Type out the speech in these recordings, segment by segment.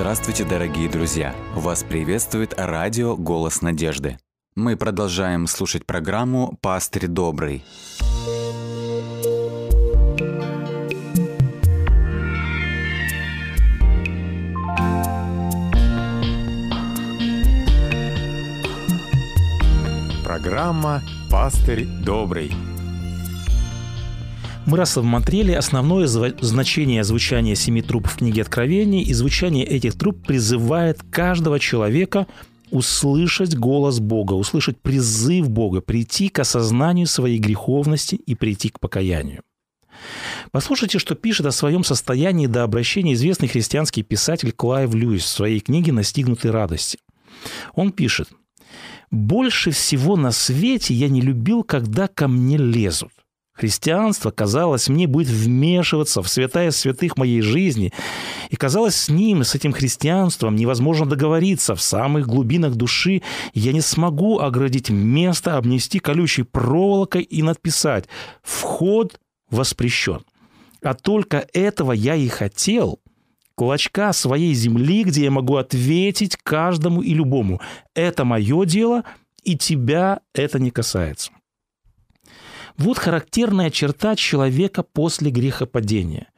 Здравствуйте, дорогие друзья! Вас приветствует радио «Голос надежды». Мы продолжаем слушать программу «Пастырь добрый». Программа «Пастырь добрый». Мы рассмотрели основное значение звучания семи труб в книге Откровений, и звучание этих труб призывает каждого человека услышать голос Бога, услышать призыв Бога, прийти к осознанию своей греховности и прийти к покаянию. Послушайте, что пишет о своем состоянии до обращения известный христианский писатель Клайв Льюис в своей книге «Настигнутой радости». Он пишет, «Больше всего на свете я не любил, когда ко мне лезут. Христианство, казалось, мне будет вмешиваться в святая святых моей жизни, и казалось, с ним, с этим христианством невозможно договориться в самых глубинах души, я не смогу оградить место, обнести колючей проволокой и надписать «Вход воспрещен». А только этого я и хотел – клочка своей земли, где я могу ответить каждому и любому. Это мое дело, и тебя это не касается. Вот характерная черта человека после грехопадения.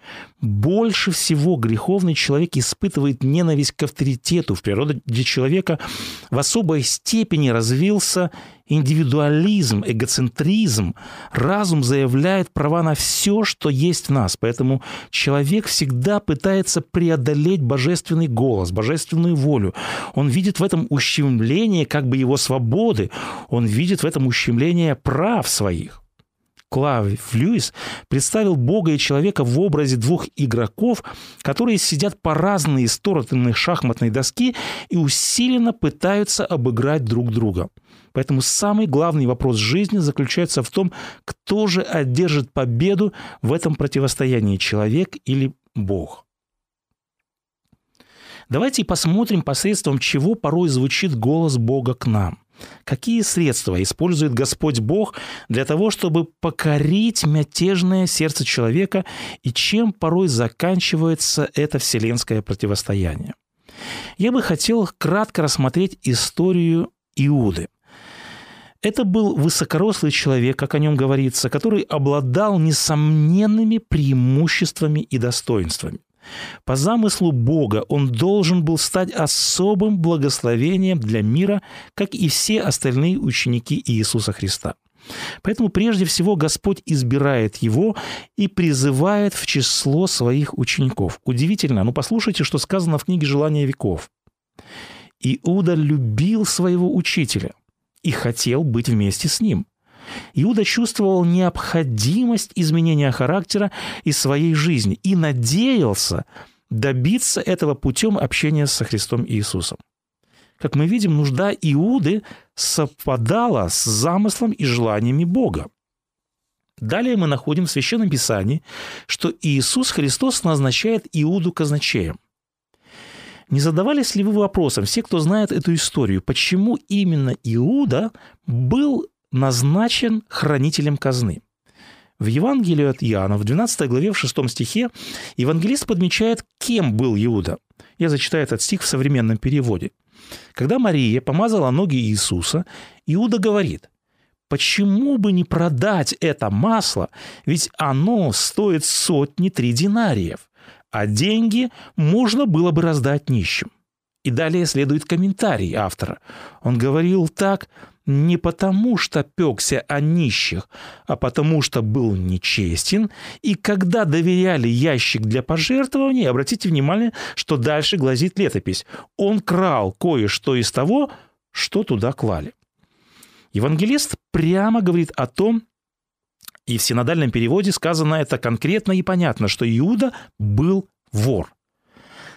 Больше всего греховный человек испытывает ненависть к авторитету. В природе человека в особой степени развился индивидуализм, эгоцентризм. Разум заявляет права на все, что есть в нас. Поэтому человек всегда пытается преодолеть божественный голос, божественную волю. Он видит в этом ущемление как бы его свободы. Он видит в этом ущемление прав своих. Клавив Льюис представил Бога и человека в образе двух игроков, которые сидят по разные стороны шахматной доски и усиленно пытаются обыграть друг друга. Поэтому самый главный вопрос жизни заключается в том, кто же одержит победу в этом противостоянии, человек или Бог. Давайте посмотрим, посредством чего порой звучит голос Бога к нам – Какие средства использует Господь Бог для того, чтобы покорить мятежное сердце человека и чем порой заканчивается это вселенское противостояние? Я бы хотел кратко рассмотреть историю Иуды. Это был высокорослый человек, как о нем говорится, который обладал несомненными преимуществами и достоинствами. По замыслу Бога он должен был стать особым благословением для мира, как и все остальные ученики Иисуса Христа. Поэтому прежде всего Господь избирает его и призывает в число своих учеников. Удивительно, ну послушайте, что сказано в книге «Желания веков». Иуда любил своего учителя и хотел быть вместе с ним. Иуда чувствовал необходимость изменения характера и своей жизни и надеялся добиться этого путем общения со Христом Иисусом. Как мы видим, нужда Иуды совпадала с замыслом и желаниями Бога. Далее мы находим в Священном Писании, что Иисус Христос назначает Иуду казначеем. Не задавались ли вы вопросом, все, кто знает эту историю, почему именно Иуда был назначен хранителем казны. В Евангелии от Иоанна, в 12 главе, в 6 стихе, евангелист подмечает, кем был Иуда. Я зачитаю этот стих в современном переводе. Когда Мария помазала ноги Иисуса, Иуда говорит, почему бы не продать это масло, ведь оно стоит сотни три динариев, а деньги можно было бы раздать нищим. И далее следует комментарий автора. Он говорил так, не потому, что пекся о нищих, а потому, что был нечестен, и когда доверяли ящик для пожертвований, обратите внимание, что дальше глазит летопись. Он крал кое-что из того, что туда клали. Евангелист прямо говорит о том, и в синодальном переводе сказано это конкретно и понятно, что Иуда был вор.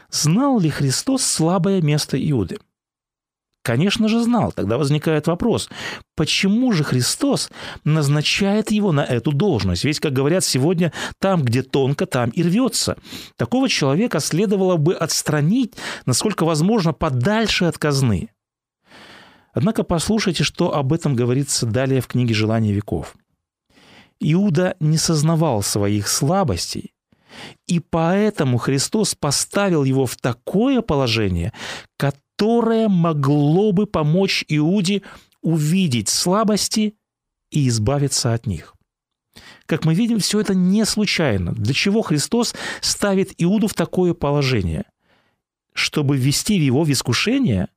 Знал ли Христос слабое место Иуды? Конечно же знал. Тогда возникает вопрос, почему же Христос назначает его на эту должность? Ведь, как говорят сегодня, там, где тонко, там и рвется. Такого человека следовало бы отстранить, насколько возможно, подальше от казны. Однако послушайте, что об этом говорится далее в книге «Желания веков». Иуда не сознавал своих слабостей И поэтому Христос поставил его в такое положение, которое могло бы помочь Иуде увидеть слабости и избавиться от них. Как мы видим, все это не случайно. Для чего Христос ставит Иуду в такое положение? Чтобы ввести его в искушение?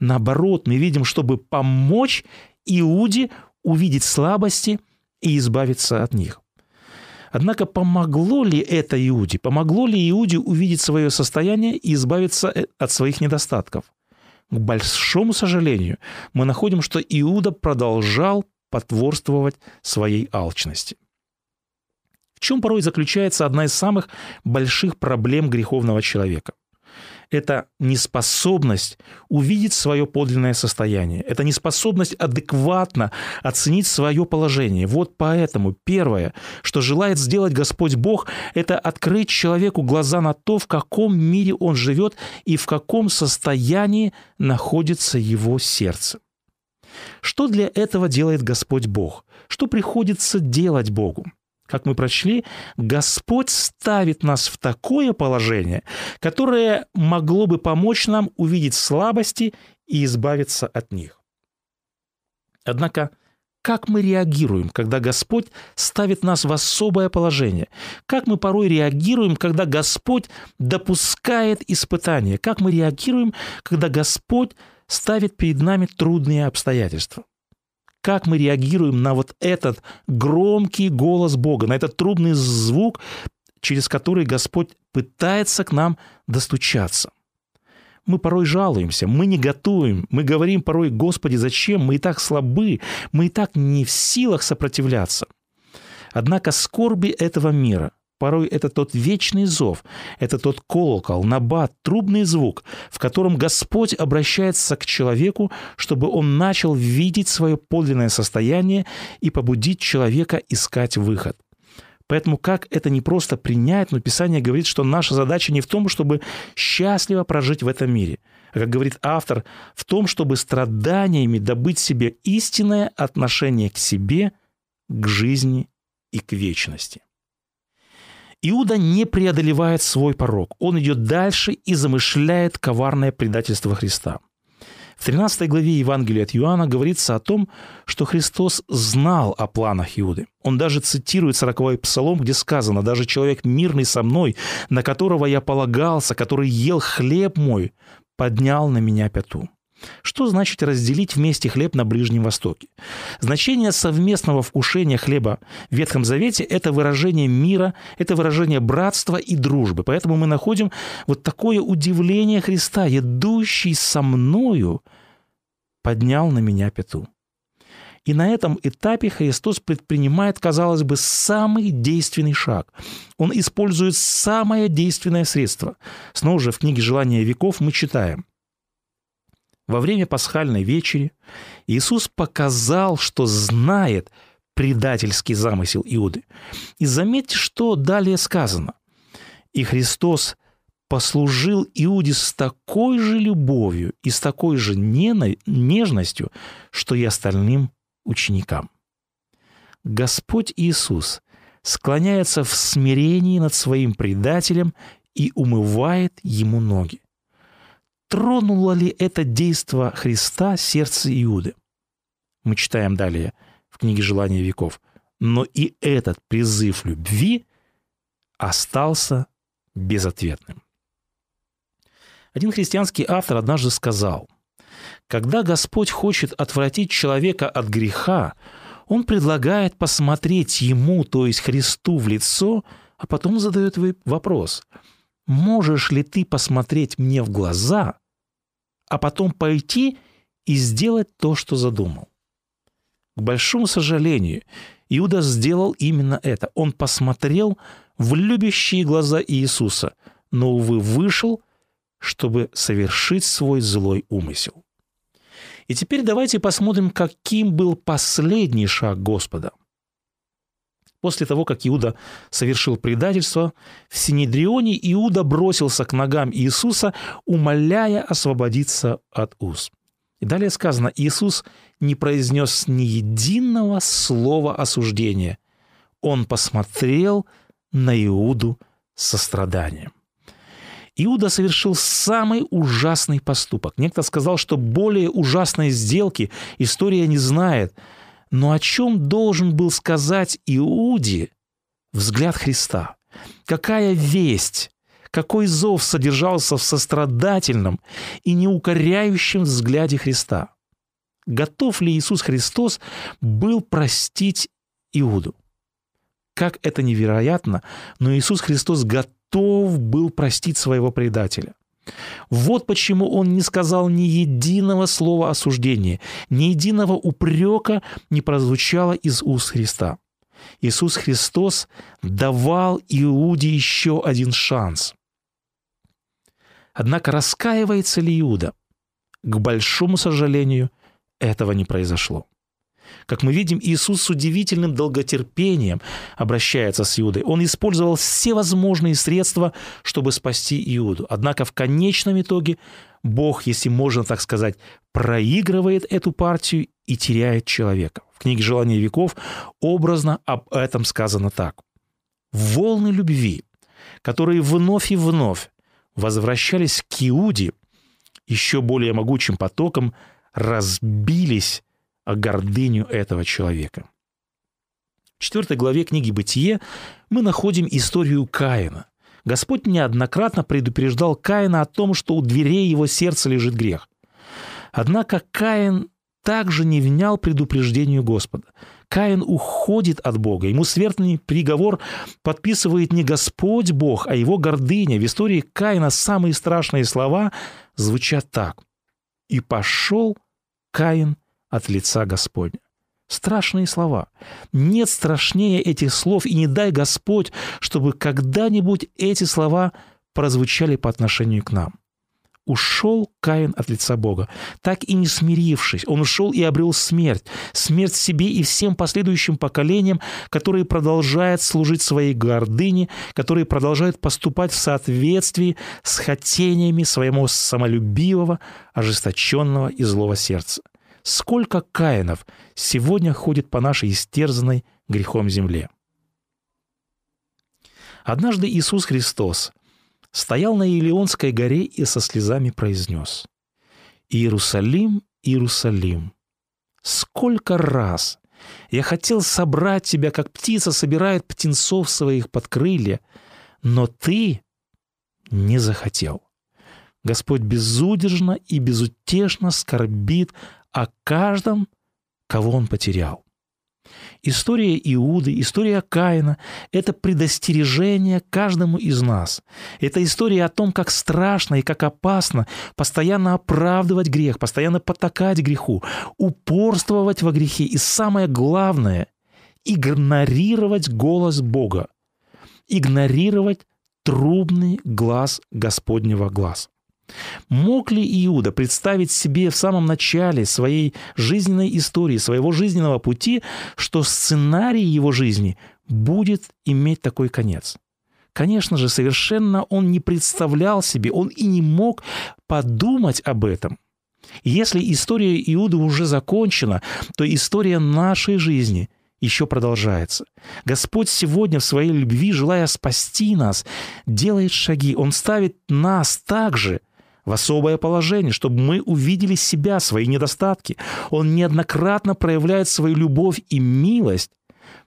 Наоборот, мы видим, чтобы помочь Иуде увидеть слабости и избавиться от них. Однако помогло ли это Иуде? Помогло ли Иуде увидеть свое состояние и избавиться э, от своих недостатков? К большому сожалению, мы находим, что Иуда продолжал потворствовать своей алчности. В чем порой заключается одна из самых больших проблем греховного человека? Это неспособность увидеть свое подлинное состояние. Это неспособность адекватно оценить свое положение. Вот поэтому первое, что желает сделать Господь Бог, это открыть человеку глаза на то, в каком мире он живет и в каком состоянии находится его сердце. Что для этого делает Господь Бог? Что приходится делать Богу? Как мы прочли, Господь ставит нас в такое положение, которое могло бы помочь нам увидеть слабости и избавиться от них. Однако, как мы реагируем, когда Господь ставит нас в особое положение? Как мы порой реагируем, когда Господь допускает испытания? Как мы реагируем, когда Господь ставит перед нами трудные обстоятельства? Как мы реагируем на вот этот громкий голос Бога, на этот трубный звук, через который Господь пытается к нам достучаться. Мы порой жалуемся, мы не готовим, мы говорим порой, Господи, зачем? Мы и так слабы, мы и так не в силах сопротивляться. Однако скорби этого мира – Порой это тот вечный зов, это тот колокол, набат, трубный звук, в котором Господь обращается к человеку, чтобы он начал видеть свое подлинное состояние и побудить человека искать выход. Поэтому как это не просто принять, но Писание говорит, что наша задача не в том, чтобы счастливо прожить в этом мире, а, как говорит автор, в том, чтобы страданиями добыть себе истинное отношение к себе, к жизни и к вечности. Иуда не преодолевает свой порог. Он идет дальше и замышляет коварное предательство Христа. В 13 главе Евангелия от Иоанна говорится о том, что Христос знал о планах Иуды. Он даже цитирует 40-й псалом, где сказано «Даже человек мирный со мной, на которого я полагался, который ел хлеб мой, поднял на меня пяту». Что значит разделить вместе хлеб на Ближнем Востоке? Значение совместного вкушения хлеба в Ветхом Завете – это выражение мира, это выражение братства и дружбы. Поэтому мы находим вот такое удивление Христа, идущий со мною, поднял на меня пяту. И на этом этапе Христос предпринимает, казалось бы, самый действенный шаг. Он использует самое действенное средство. Снова же в книге «Желания веков» мы читаем – во время пасхальной вечери Иисус показал, что знает предательский замысел Иуды. И заметьте, что далее сказано. «И Христос послужил Иуде с такой же любовью и с такой же нежностью, что и остальным ученикам». Господь Иисус склоняется в смирении над своим предателем и умывает ему ноги тронуло ли это действо Христа сердце Иуды? Мы читаем далее в книге «Желания веков». Но и этот призыв любви остался безответным. Один христианский автор однажды сказал, «Когда Господь хочет отвратить человека от греха, Он предлагает посмотреть Ему, то есть Христу, в лицо, а потом задает вопрос – можешь ли ты посмотреть мне в глаза, а потом пойти и сделать то, что задумал? К большому сожалению, Иуда сделал именно это. Он посмотрел в любящие глаза Иисуса, но, увы, вышел, чтобы совершить свой злой умысел. И теперь давайте посмотрим, каким был последний шаг Господа – После того, как Иуда совершил предательство, в Синедрионе Иуда бросился к ногам Иисуса, умоляя освободиться от уз. И далее сказано, Иисус не произнес ни единого слова осуждения. Он посмотрел на Иуду состраданием. Иуда совершил самый ужасный поступок. Некто сказал, что более ужасной сделки история не знает. Но о чем должен был сказать Иуде взгляд Христа? Какая весть, какой зов содержался в сострадательном и неукоряющем взгляде Христа? Готов ли Иисус Христос был простить Иуду? Как это невероятно, но Иисус Христос готов был простить своего предателя. Вот почему он не сказал ни единого слова осуждения, ни единого упрека не прозвучало из уст Христа. Иисус Христос давал Иуде еще один шанс. Однако раскаивается ли Иуда? К большому сожалению, этого не произошло. Как мы видим, Иисус с удивительным долготерпением обращается с Иудой. Он использовал все возможные средства, чтобы спасти Иуду. Однако в конечном итоге Бог, если можно так сказать, проигрывает эту партию и теряет человека. В книге «Желание веков» образно об этом сказано так. «Волны любви, которые вновь и вновь возвращались к Иуде, еще более могучим потоком разбились гордыню этого человека. В 4 главе книги «Бытие» мы находим историю Каина. Господь неоднократно предупреждал Каина о том, что у дверей его сердца лежит грех. Однако Каин также не внял предупреждению Господа. Каин уходит от Бога. Ему смертный приговор подписывает не Господь Бог, а его гордыня. В истории Каина самые страшные слова звучат так. «И пошел Каин от лица Господня. Страшные слова. Нет страшнее этих слов, и не дай Господь, чтобы когда-нибудь эти слова прозвучали по отношению к нам. Ушел Каин от лица Бога, так и не смирившись. Он ушел и обрел смерть. Смерть себе и всем последующим поколениям, которые продолжают служить своей гордыне, которые продолжают поступать в соответствии с хотениями своего самолюбивого, ожесточенного и злого сердца. Сколько Каинов сегодня ходит по нашей истерзанной грехом земле? Однажды Иисус Христос стоял на Илионской горе и со слезами произнес «Иерусалим, Иерусалим, сколько раз я хотел собрать тебя, как птица собирает птенцов своих под крылья, но ты не захотел». Господь безудержно и безутешно скорбит о каждом, кого он потерял. История Иуды, история Каина – это предостережение каждому из нас. Это история о том, как страшно и как опасно постоянно оправдывать грех, постоянно потакать греху, упорствовать во грехе и самое главное – игнорировать голос Бога, игнорировать трубный глаз Господнего глаза. Мог ли Иуда представить себе в самом начале своей жизненной истории, своего жизненного пути, что сценарий его жизни будет иметь такой конец? Конечно же, совершенно он не представлял себе, он и не мог подумать об этом. если история Иуды уже закончена, то история нашей жизни еще продолжается. Господь сегодня в своей любви, желая спасти нас, делает шаги. Он ставит нас также – в особое положение, чтобы мы увидели себя, свои недостатки. Он неоднократно проявляет свою любовь и милость.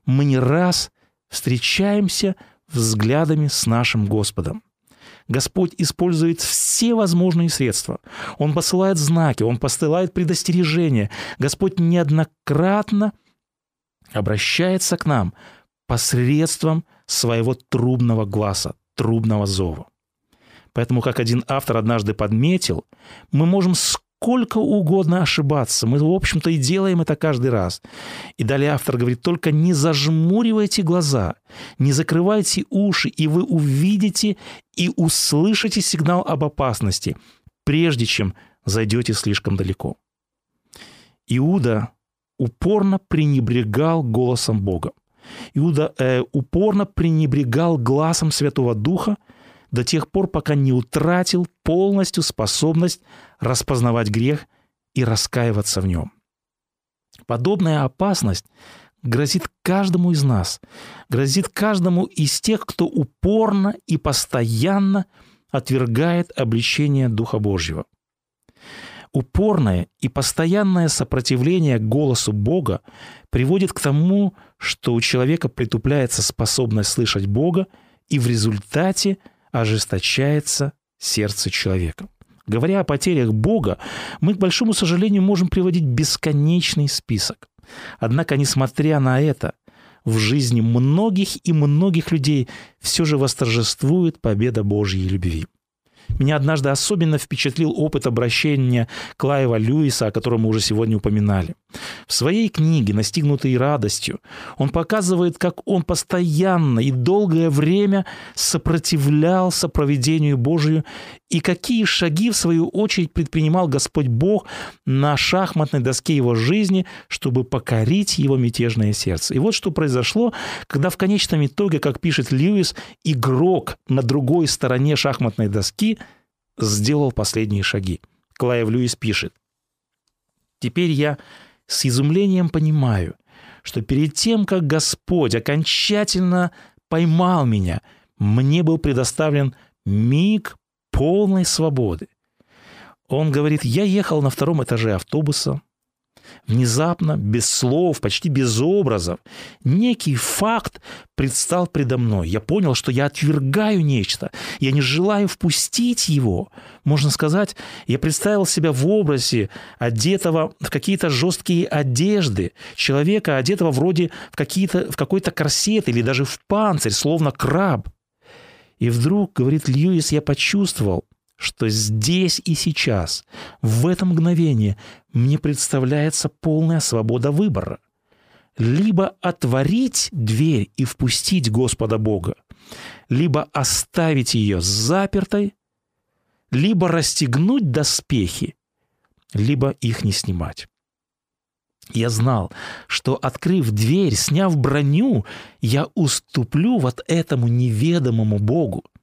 Мы не раз встречаемся взглядами с нашим Господом. Господь использует все возможные средства. Он посылает знаки, Он посылает предостережения. Господь неоднократно обращается к нам посредством своего трубного глаза, трубного зова. Поэтому, как один автор однажды подметил, мы можем сколько угодно ошибаться. Мы, в общем-то, и делаем это каждый раз. И далее автор говорит, только не зажмуривайте глаза, не закрывайте уши, и вы увидите и услышите сигнал об опасности, прежде чем зайдете слишком далеко. Иуда упорно пренебрегал голосом Бога. Иуда э, упорно пренебрегал глазом Святого Духа, до тех пор, пока не утратил полностью способность распознавать грех и раскаиваться в нем. Подобная опасность грозит каждому из нас, грозит каждому из тех, кто упорно и постоянно отвергает обличение Духа Божьего. Упорное и постоянное сопротивление голосу Бога приводит к тому, что у человека притупляется способность слышать Бога, и в результате ожесточается сердце человека. Говоря о потерях Бога, мы, к большому сожалению, можем приводить бесконечный список. Однако, несмотря на это, в жизни многих и многих людей все же восторжествует победа Божьей любви. Меня однажды особенно впечатлил опыт обращения Клаева Льюиса, о котором мы уже сегодня упоминали. В своей книге «Настигнутый радостью» он показывает, как он постоянно и долгое время сопротивлялся проведению Божию и какие шаги, в свою очередь, предпринимал Господь Бог на шахматной доске его жизни, чтобы покорить его мятежное сердце. И вот что произошло, когда в конечном итоге, как пишет Льюис, игрок на другой стороне шахматной доски сделал последние шаги. Клайв Льюис пишет, «Теперь я с изумлением понимаю, что перед тем, как Господь окончательно поймал меня, мне был предоставлен миг полной свободы. Он говорит, я ехал на втором этаже автобуса, Внезапно, без слов, почти без образов, некий факт предстал предо мной. Я понял, что я отвергаю нечто. Я не желаю впустить его. Можно сказать, я представил себя в образе одетого в какие-то жесткие одежды, человека, одетого вроде в, какие-то, в какой-то корсет или даже в панцирь, словно краб. И вдруг, говорит Льюис, я почувствовал – что здесь и сейчас, в это мгновение, мне представляется полная свобода выбора. Либо отворить дверь и впустить Господа Бога, либо оставить ее запертой, либо расстегнуть доспехи, либо их не снимать. Я знал, что, открыв дверь, сняв броню, я уступлю вот этому неведомому Богу –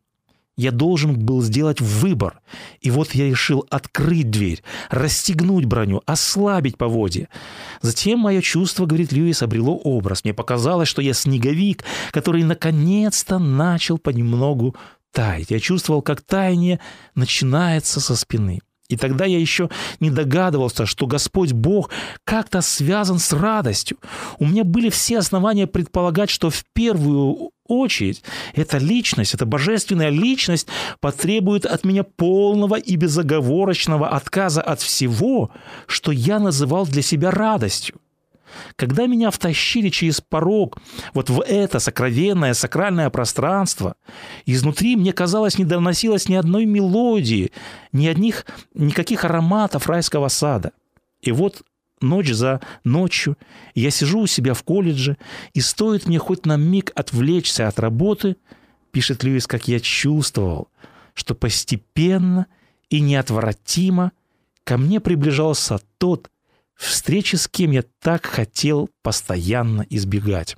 я должен был сделать выбор. И вот я решил открыть дверь, расстегнуть броню, ослабить поводья. Затем мое чувство, говорит Льюис, обрело образ. Мне показалось, что я снеговик, который наконец-то начал понемногу таять. Я чувствовал, как таяние начинается со спины. И тогда я еще не догадывался, что Господь Бог как-то связан с радостью. У меня были все основания предполагать, что в первую очередь эта личность, эта божественная личность потребует от меня полного и безоговорочного отказа от всего, что я называл для себя радостью. Когда меня втащили через порог вот в это сокровенное, сакральное пространство, изнутри мне казалось не доносилось ни одной мелодии, ни одних, никаких ароматов райского сада. И вот ночь за ночью я сижу у себя в колледже, и стоит мне хоть на миг отвлечься от работы, пишет Льюис, как я чувствовал, что постепенно и неотвратимо ко мне приближался тот, встречи с кем я так хотел постоянно избегать.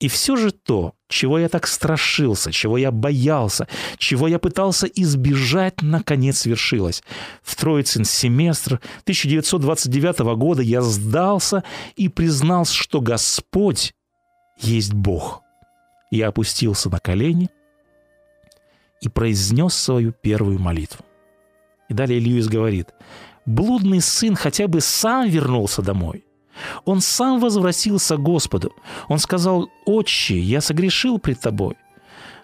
И все же то, чего я так страшился, чего я боялся, чего я пытался избежать, наконец свершилось. В Троицын семестр 1929 года я сдался и признался, что Господь есть Бог. Я опустился на колени и произнес свою первую молитву. И далее Льюис говорит, блудный сын хотя бы сам вернулся домой. Он сам возвратился к Господу. Он сказал, «Отче, я согрешил пред тобой».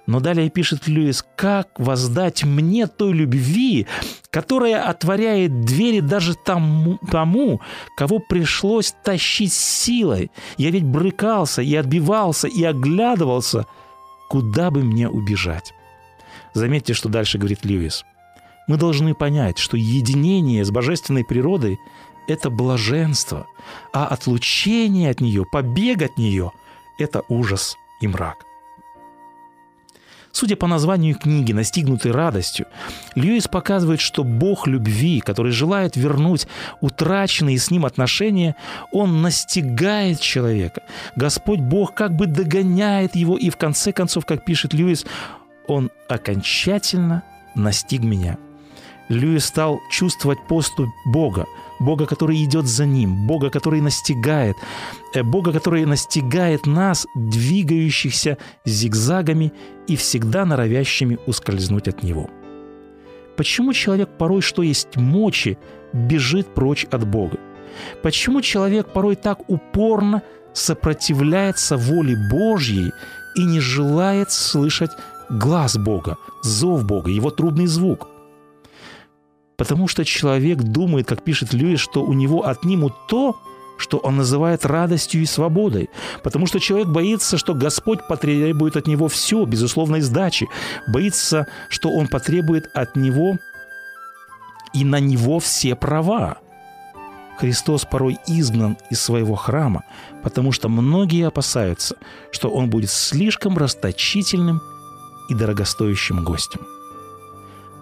Но далее пишет Льюис, как воздать мне той любви, которая отворяет двери даже тому, тому, кого пришлось тащить силой. Я ведь брыкался и отбивался и оглядывался, куда бы мне убежать. Заметьте, что дальше говорит Льюис. Мы должны понять, что единение с божественной природой – это блаженство, а отлучение от нее, побег от нее – это ужас и мрак. Судя по названию книги «Настигнутый радостью», Льюис показывает, что Бог любви, который желает вернуть утраченные с ним отношения, он настигает человека. Господь Бог как бы догоняет его, и в конце концов, как пишет Льюис, он окончательно настиг меня – Льюис стал чувствовать поступ Бога, Бога, который идет за ним, Бога, который настигает, э, Бога, который настигает нас, двигающихся зигзагами и всегда норовящими ускользнуть от Него. Почему человек порой, что есть мочи, бежит прочь от Бога? Почему человек порой так упорно сопротивляется воле Божьей и не желает слышать глаз Бога, зов Бога, его трудный звук? Потому что человек думает, как пишет Льюис, что у него отнимут то, что он называет радостью и свободой. Потому что человек боится, что Господь потребует от него все, безусловной сдачи. Боится, что он потребует от него и на него все права. Христос порой изгнан из своего храма, потому что многие опасаются, что он будет слишком расточительным и дорогостоящим гостем.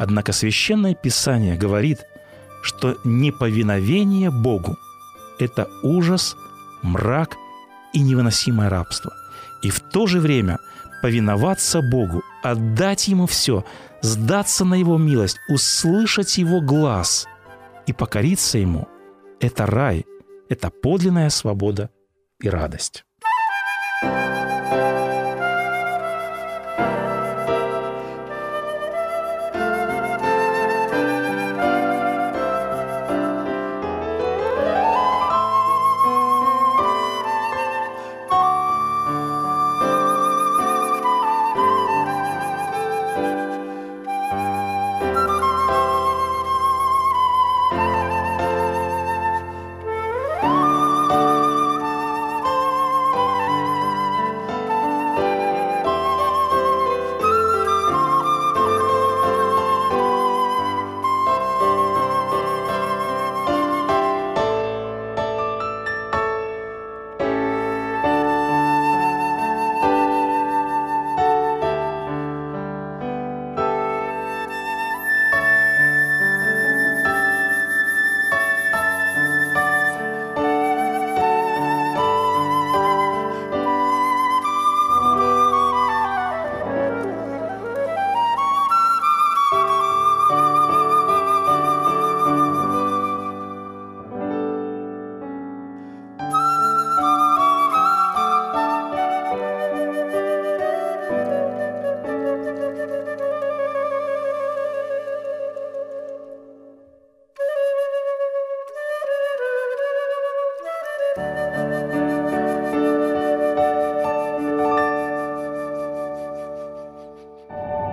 Однако Священное Писание говорит, что неповиновение Богу – это ужас, мрак и невыносимое рабство. И в то же время повиноваться Богу, отдать Ему все, сдаться на Его милость, услышать Его глаз и покориться Ему – это рай, это подлинная свобода и радость.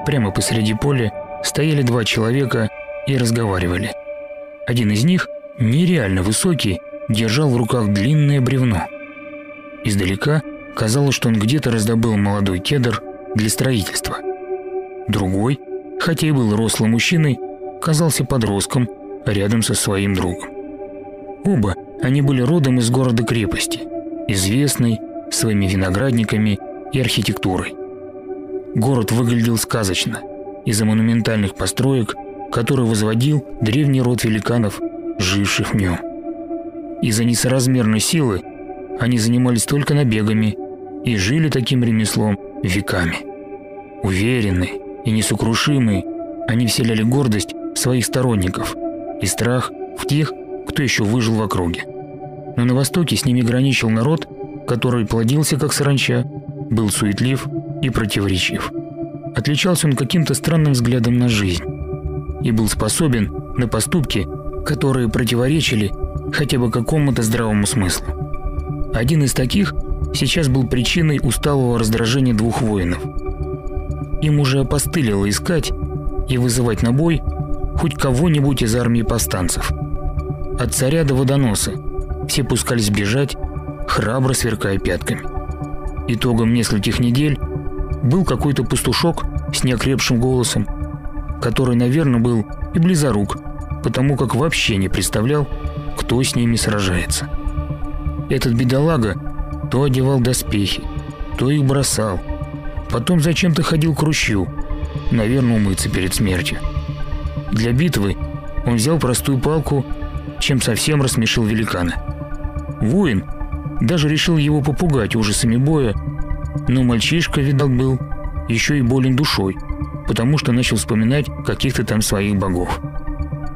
Прямо посреди поля стояли два человека и разговаривали. Один из них, нереально высокий, держал в руках длинное бревно. Издалека казалось, что он где-то раздобыл молодой кедр для строительства. Другой, хотя и был рослым мужчиной, казался подростком рядом со своим другом. Оба они были родом из города-крепости, известной своими виноградниками и архитектурой. Город выглядел сказочно из-за монументальных построек, которые возводил древний род великанов, живших в нем. Из-за несоразмерной силы они занимались только набегами и жили таким ремеслом веками. Уверенные и несокрушимые, они вселяли гордость в своих сторонников и страх в тех, кто еще выжил в округе. Но на востоке с ними граничил народ, который плодился как саранча, был суетлив и противоречив. Отличался он каким-то странным взглядом на жизнь и был способен на поступки, которые противоречили хотя бы какому-то здравому смыслу. Один из таких сейчас был причиной усталого раздражения двух воинов. Им уже опостылило искать и вызывать на бой хоть кого-нибудь из армии повстанцев. От царя до водоноса все пускались бежать, храбро сверкая пятками. Итогом нескольких недель был какой-то пастушок с неокрепшим голосом, который, наверное, был и близорук, потому как вообще не представлял, кто с ними сражается. Этот бедолага то одевал доспехи, то их бросал, потом зачем-то ходил к ручью, наверное, умыться перед смертью. Для битвы он взял простую палку, чем совсем рассмешил великана. Воин даже решил его попугать ужасами боя но мальчишка, видал, был еще и болен душой, потому что начал вспоминать каких-то там своих богов.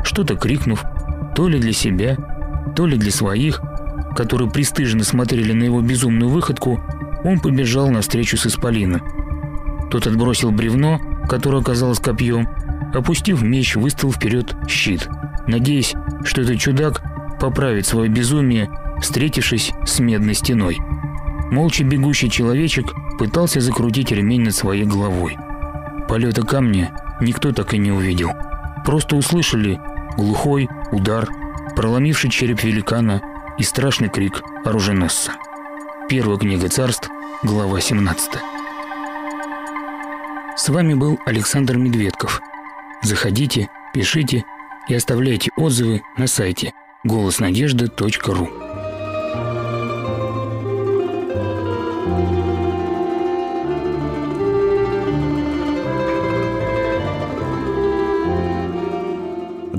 что-то крикнув, то ли для себя, то ли для своих, которые пристыженно смотрели на его безумную выходку, он побежал навстречу с Исполином. Тот отбросил бревно, которое оказалось копьем, опустив меч, выставил вперед щит, надеясь, что этот чудак поправит свое безумие, встретившись с медной стеной. Молча бегущий человечек пытался закрутить ремень над своей головой. Полета камня никто так и не увидел. Просто услышали глухой удар, проломивший череп великана и страшный крик оруженосца. Первая книга царств, глава 17. С вами был Александр Медведков. Заходите, пишите и оставляйте отзывы на сайте голоснадежда.ру.